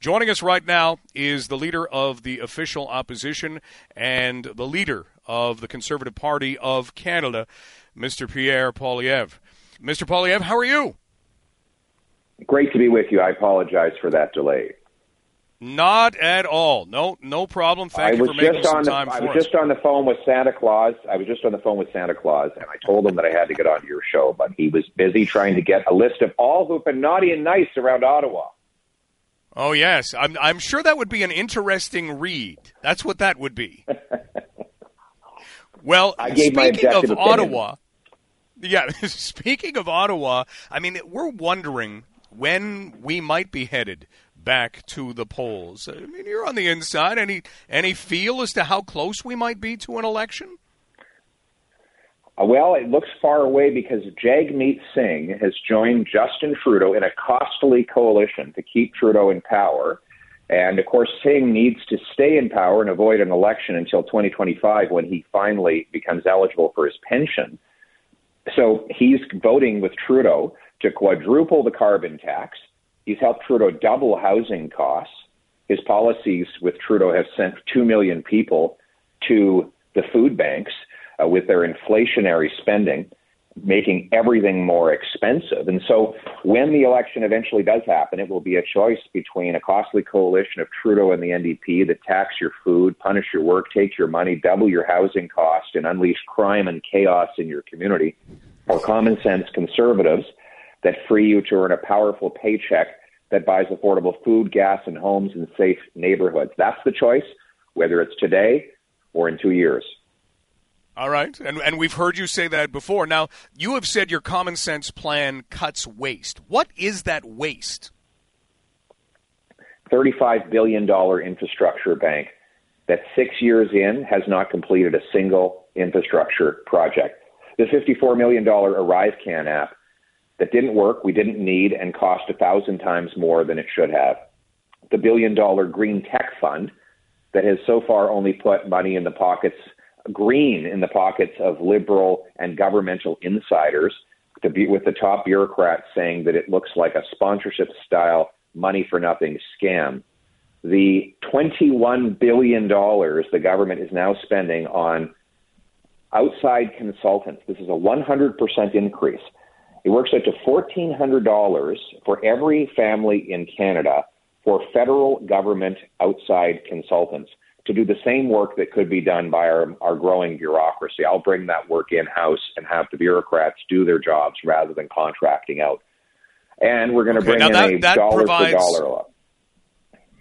Joining us right now is the leader of the official opposition and the leader of the Conservative Party of Canada, Mr. Pierre Poilievre. Mr. Poilievre, how are you? Great to be with you. I apologize for that delay. Not at all. No, no problem. Thank I you for making some the, time I for was us. just on the phone with Santa Claus. I was just on the phone with Santa Claus, and I told him that I had to get on your show, but he was busy trying to get a list of all who've been naughty and nice around Ottawa. Oh yes, I'm I'm sure that would be an interesting read. That's what that would be. well, I gave my speaking of opinion. Ottawa, yeah, speaking of Ottawa, I mean, we're wondering when we might be headed back to the polls. I mean, you're on the inside. Any any feel as to how close we might be to an election? Uh, Well, it looks far away because Jagmeet Singh has joined Justin Trudeau in a costly coalition to keep Trudeau in power. And of course, Singh needs to stay in power and avoid an election until 2025 when he finally becomes eligible for his pension. So he's voting with Trudeau to quadruple the carbon tax. He's helped Trudeau double housing costs. His policies with Trudeau have sent 2 million people to the food banks uh, with their inflationary spending, making everything more expensive. And so when the election eventually does happen, it will be a choice between a costly coalition of Trudeau and the NDP that tax your food, punish your work, take your money, double your housing cost, and unleash crime and chaos in your community, or common sense conservatives that free you to earn a powerful paycheck that buys affordable food, gas, and homes in safe neighborhoods. That's the choice, whether it's today or in two years. All right, and and we've heard you say that before. Now, you have said your common sense plan cuts waste. What is that waste? $35 billion infrastructure bank that six years in has not completed a single infrastructure project. The $54 million Arrive Can app that didn't work, we didn't need, and cost a thousand times more than it should have. The billion dollar Green Tech Fund that has so far only put money in the pockets, green in the pockets of liberal and governmental insiders, to be with the top bureaucrats saying that it looks like a sponsorship style money for nothing scam. The $21 billion the government is now spending on outside consultants. This is a 100% increase. It works out to $1,400 for every family in Canada for federal government outside consultants to do the same work that could be done by our, our growing bureaucracy. I'll bring that work in house and have the bureaucrats do their jobs rather than contracting out. And we're going to Okay, bring in that- a that dollar provides- for dollar.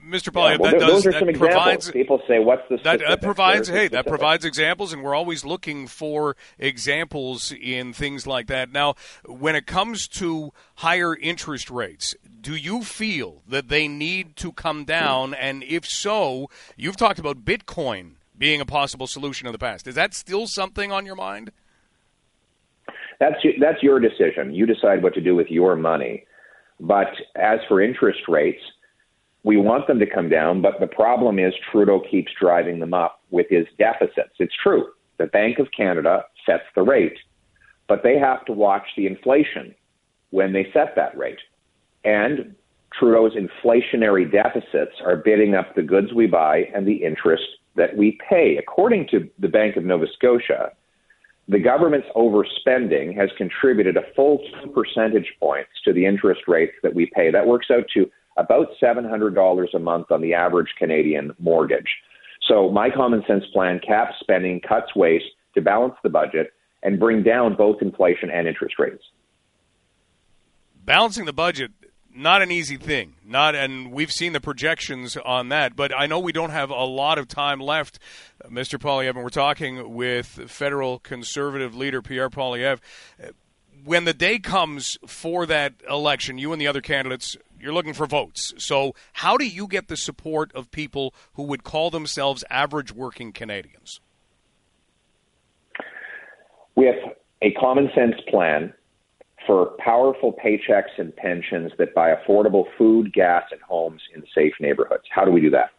Mr. Yeah, well, that does those are that some examples. provides People say, "What's the that, uh, that provides There's the hey that provides examples and we're always looking for examples in things like that now when it comes to higher interest rates do you feel that they need to come down and if so you've talked about bitcoin being a possible solution in the past is that still something on your mind That's that's your decision. You decide what to do with your money. But as for interest rates, we want them to come down. But the problem is Trudeau keeps driving them up with his deficits. It's true. The Bank of Canada sets the rate, but they have to watch the inflation when they set that rate. And Trudeau's inflationary deficits are bidding up the goods we buy and the interest that we pay. According to the Bank of Nova Scotia, the government's overspending has contributed a full two percentage points to the interest rates that we pay. That works out to about $700 a month on the average Canadian mortgage. So my common sense plan caps spending, cuts waste to balance the budget and bring down both inflation and interest rates. balancing the budget not an easy thing not and we've seen the projections on that but i know we don't have a lot of time left uh, mr Poilievre, and we're talking with federal conservative leader pierre Poilievre. Uh, when the day comes for that election you and the other candidates you're looking for votes so how do you get the support of people who would call themselves average working canadians With a common sense plan for powerful paychecks and pensions that buy affordable food, gas, and homes in safe neighborhoods. How do we do that?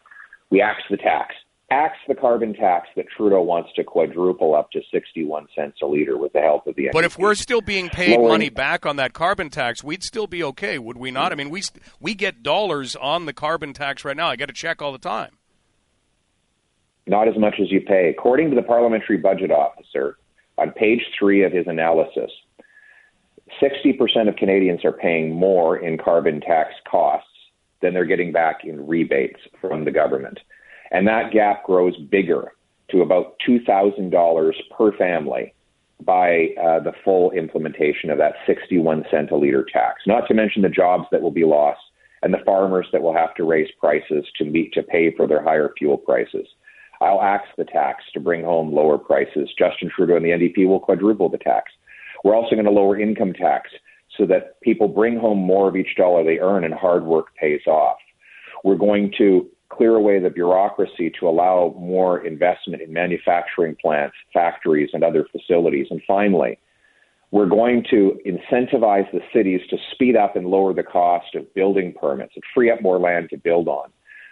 We axe the tax. Axe the carbon tax that Trudeau wants to quadruple up to 61 cents a liter with the help of the NDP. But if we're still being paid Lowering, money back on that carbon tax, we'd still be okay, would we not? I mean, we we get dollars on the carbon tax right now. I get a check all the time. Not as much as you pay. According to the parliamentary budget officer, on page 3 of his analysis, 60% of Canadians are paying more in carbon tax costs than they're getting back in rebates from the government. And that gap grows bigger to about $2,000 per family by uh, the full implementation of that 61 cent a liter tax. Not to mention the jobs that will be lost and the farmers that will have to raise prices to meet to pay for their higher fuel prices. I'll axe the tax to bring home lower prices. Justin Trudeau and the NDP will quadruple the tax. We're also going to lower income tax so that people bring home more of each dollar they earn and hard work pays off. We're going to clear away the bureaucracy to allow more investment in manufacturing plants, factories, and other facilities. And finally, we're going to incentivize the cities to speed up and lower the cost of building permits and free up more land to build on.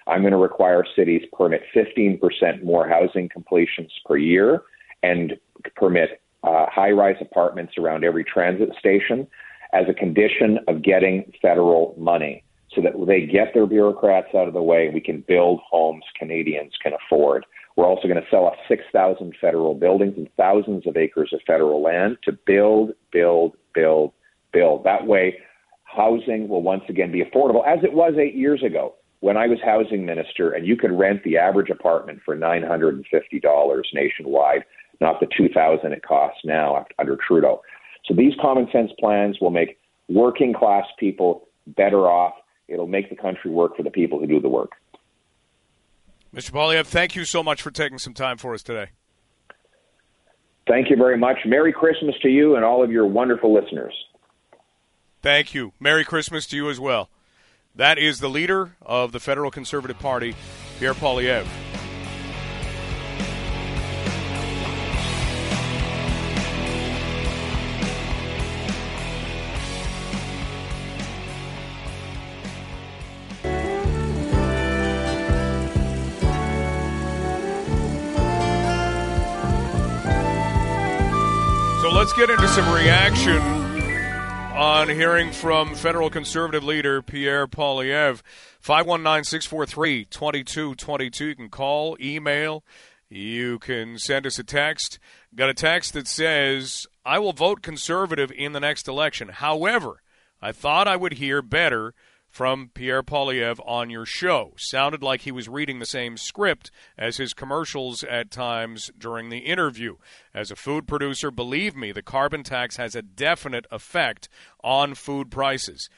I'm going to require cities permit 15% more housing completions per year and permit uh, high rise apartments around every transit station as a condition of getting federal money so that they get their bureaucrats out of the way we can build homes Canadians can afford. We're also going to sell off 6,000 federal buildings and thousands of acres of federal land to build, build, build, build. That way, housing will once again be affordable, as it was eight years ago when I was housing minister, and you could rent the average apartment for $950 nationwide, not the 2000 it costs now under Trudeau. So these common sense plans will make working class people better off. It'll make the country work for the people who do the work. Mr. Poilievre, thank you so much for taking some time for us today. Thank you very much. Merry Christmas to you and all of your wonderful listeners. Thank you. Merry Christmas to you as well. That is the leader of the Federal Conservative Party, Pierre Poilievre. Let's get into some reaction on hearing from federal conservative leader Pierre Poilievre. 519 643 2222. You can call, email, you can send us a text. Got a text that says, I will vote conservative in the next election. However, I thought I would hear better from Pierre Poilievre on your show. Sounded like he was reading the same script as his commercials at times during the interview. As a food producer, believe me, the carbon tax has a definite effect on food prices.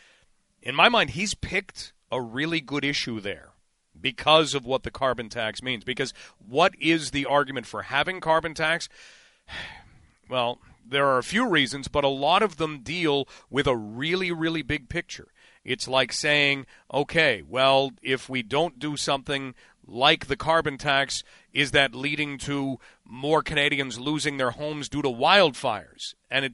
In my mind, he's picked a really good issue there because of what the carbon tax means. Because what is the argument for having carbon tax? Well, there are a few reasons, but a lot of them deal with a really, really big picture. It's like saying, okay, well, if we don't do something like the carbon tax, is that leading to more Canadians losing their homes due to wildfires? And it,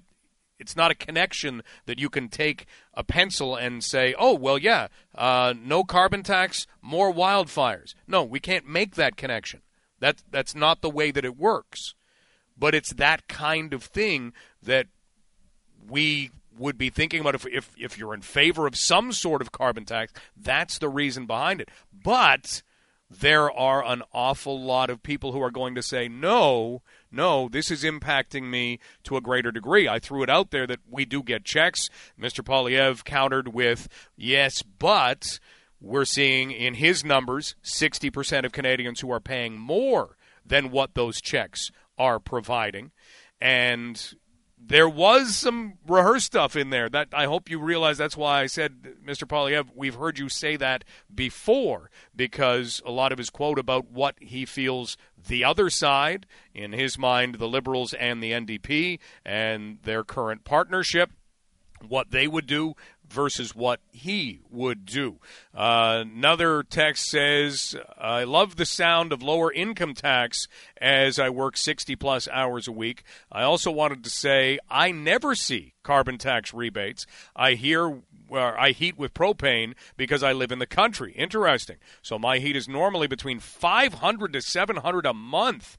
it's not a connection that you can take a pencil and say, oh, well, yeah, uh, no carbon tax, more wildfires. No, we can't make that connection. That, that's not the way that it works. But it's that kind of thing that we would be thinking about if, if, if you're in favor of some sort of carbon tax, that's the reason behind it. But there are an awful lot of people who are going to say, no, no, this is impacting me to a greater degree. I threw it out there that we do get checks. Mr. Poilievre countered with, yes, but we're seeing in his numbers 60% of Canadians who are paying more than what those checks are providing. And there was some rehearsed stuff in there. That I hope you realize. That's why I said, Mr. Poilievre, we've heard you say that before, because a lot of his quote about what he feels the other side, in his mind, the Liberals and the NDP and their current partnership, what they would do versus what he would do. Uh, another text says, I love the sound of lower income tax as I work 60 plus hours a week. I also wanted to say, I never see carbon tax rebates. I hear I heat with propane because I live in the country. Interesting. So my heat is normally between 500 to 700 a month.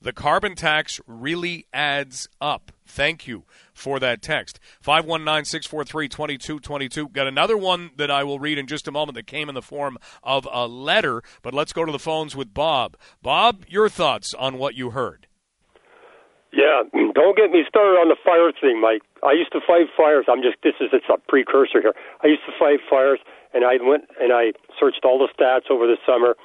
The carbon tax really adds up. Thank you for that text. 519 643 2222. Got another one that I will read in just a moment that came in the form of a letter, but let's go to the phones with Bob. Bob, your thoughts on what you heard? Yeah, don't get me started on the fire thing, Mike. I used to fight fires. I'm just this is it's a precursor here. I used to fight fires, and I went and I searched all the stats over the summer.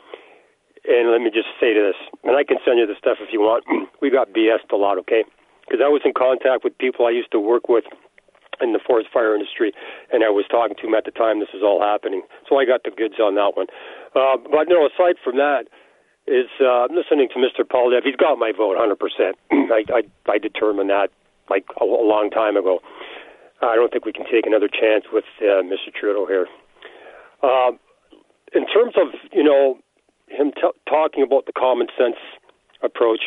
And let me just say to this, and I can send you the stuff if you want. we got BS'd a lot, okay? Because I was in contact with people I used to work with in the forest fire industry, and I was talking to them at the time this was all happening. So I got the goods on that one. Uh, but no, aside from that, is uh, I'm listening to Mr. Poilievre. He's got my vote 100%. I, I, I determined that like a, a long time ago. I don't think we can take another chance with uh, Mr. Trudeau here. Uh, in terms of you know him t- talking about the common sense approach,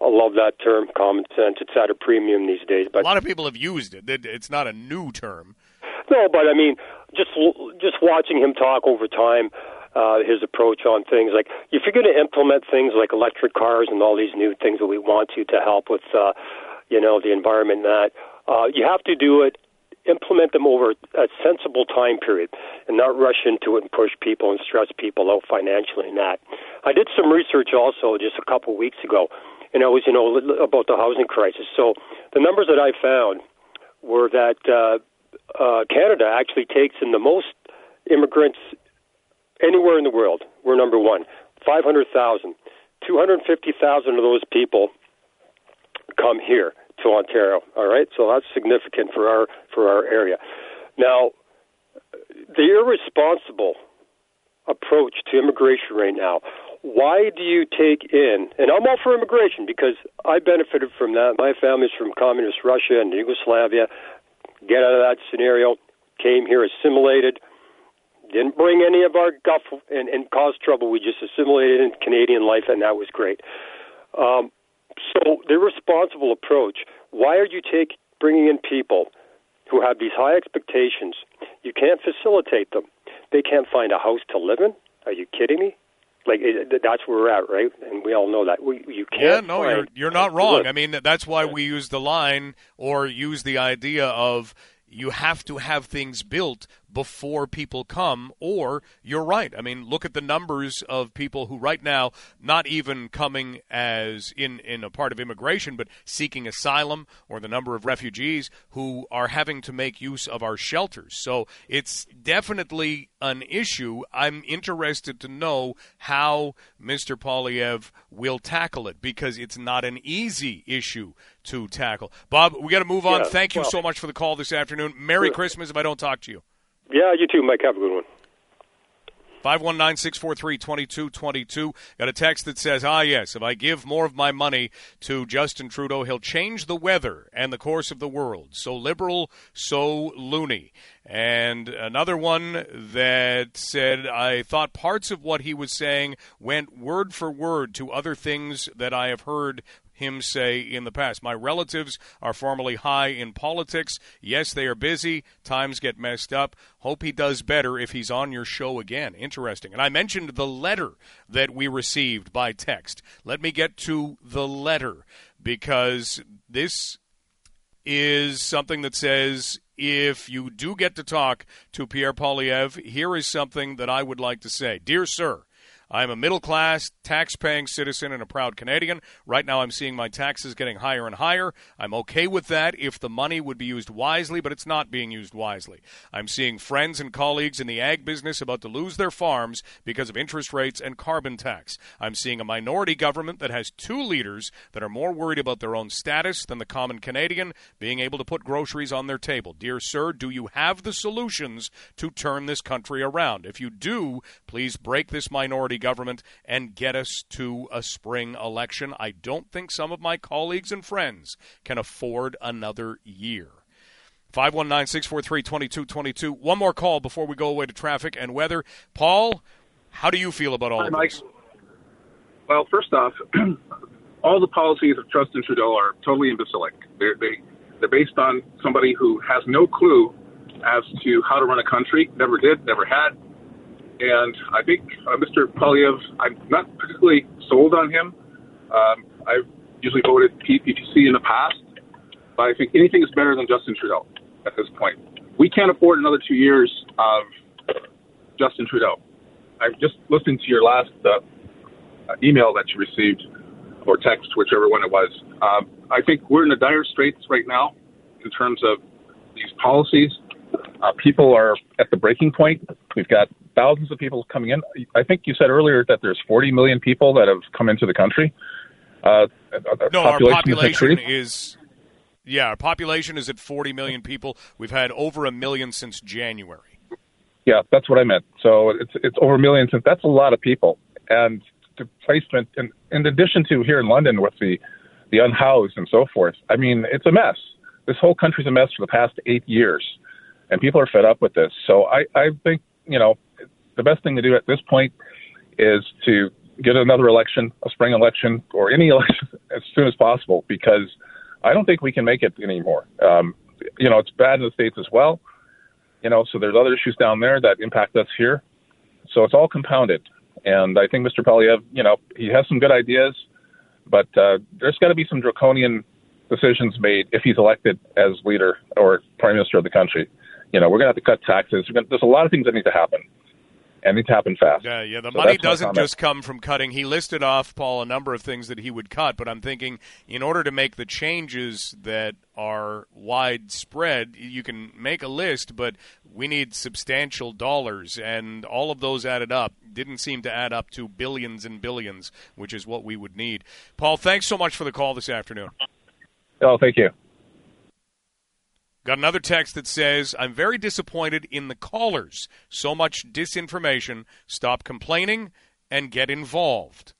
I love that term, common sense. It's at a premium these days. But a lot of people have used it. It's not a new term. No, but I mean, just just watching him talk over time, uh, his approach on things like if you're going to implement things like electric cars and all these new things that we want to to help with, uh, you know, the environment. And that uh, you have to do it implement them over a sensible time period and not rush into it and push people and stress people out financially in that. I did some research also just a couple of weeks ago and it was you know about the housing crisis. So the numbers that I found were that uh, uh, Canada actually takes in the most immigrants anywhere in the world. We're number one, five hundred thousand. Two hundred fifty thousand of those people come here to Ontario. All right, so that's significant for our for our area. Now, the irresponsible approach to immigration right now why do you take in, and I'm all for immigration because I benefited from that. My family's from communist Russia and Yugoslavia. Get out of that scenario, came here, assimilated, didn't bring any of our guff and, and cause trouble. We just assimilated in Canadian life, and that was great. Um, so the responsible approach. Why are you take bringing in people who have these high expectations? You can't facilitate them. They can't find a house to live in. Are you kidding me? like eh, it, that's where we're at, right? And we all know that. We, you can't. Yeah, no, you're you're not wrong. I mean, that's why we use the line or use the idea of you have to have things built before people come, or you're right. I mean, look at the numbers of people who right now not even coming as in, in a part of immigration, but seeking asylum, or the number of refugees who are having to make use of our shelters. So it's definitely an issue. I'm interested to know how Mr. Poilievre will tackle it because it's not an easy issue to tackle. Bob, we got to move on. Yeah, Thank you well, so much for the call this afternoon. Merry Christmas if I don't talk to you. Yeah, you too, Mike. Have a good one. 519 643 2222. Got a text that says, Ah, yes, if I give more of my money to Justin Trudeau, he'll change the weather and the course of the world. So liberal, so loony. And another one that said, I thought parts of what he was saying went word for word to other things that I have heard him say in the past. My relatives are formerly high in politics. Yes, they are busy. Times get messed up. Hope he does better if he's on your show again. Interesting. And I mentioned the letter that we received by text. Let me get to the letter because this is something that says if you do get to talk to Pierre Poilievre, here is something that I would like to say. Dear sir, I am a middle class, tax paying citizen and a proud Canadian. Right now, I'm seeing my taxes getting higher and higher. I'm okay with that if the money would be used wisely, but it's not being used wisely. I'm seeing friends and colleagues in the ag business about to lose their farms because of interest rates and carbon tax. I'm seeing a minority government that has two leaders that are more worried about their own status than the common Canadian being able to put groceries on their table. Dear sir, do you have the solutions to turn this country around? If you do, please break this minority government and get us to a spring election. I don't think some of my colleagues and friends can afford another year. 519 643 2222. One more call before we go away to traffic and weather. Paul, how do you feel about all Hi, of Mike. this? Well, first off, all the policies of Justin Trudeau are totally imbecilic. They're, they, they're based on somebody who has no clue as to how to run a country. Never did, never had. And I think uh, Mr. Poilievre, I'm not particularly sold on him. Um, I've usually voted PPC in the past, but I think anything is better than Justin Trudeau at this point. We can't afford another two years of Justin Trudeau. I'm just listening to your last uh, email that you received, or text, whichever one it was. Um, I think we're in the dire straits right now in terms of these policies. Uh, people are at the breaking point. We've got thousands of people coming in. I think you said earlier that there's 40 million people that have come into the country. Uh, no, our population is yeah, our population is at 40 million people. We've had over a million since January. Yeah, that's what I meant. So it's it's over a million since that's a lot of people. And the placement, in, in addition to here in London with the the unhoused and so forth. I mean, it's a mess. This whole country's a mess for the past eight years, and people are fed up with this. So I I think you know the best thing to do at this point is to get another election, a spring election, or any election as soon as possible, because I don't think we can make it anymore. Um, you know, it's bad in the states as well. You know, so there's other issues down there that impact us here. So it's all compounded. And I think Mr. Poilievre, you know, he has some good ideas, but uh, there's got to be some draconian decisions made if he's elected as leader or prime minister of the country. You know, we're going to have to cut taxes. Gonna, there's a lot of things that need to happen and need to happen fast. Yeah, yeah. The so money doesn't just come from cutting. He listed off, Paul, a number of things that he would cut, but I'm thinking in order to make the changes that are widespread, you can make a list, but we need substantial dollars, and all of those added up didn't seem to add up to billions and billions, which is what we would need. Paul, thanks so much for the call this afternoon. Oh, thank you. Got another text that says, I'm very disappointed in the callers. So much disinformation. Stop complaining and get involved.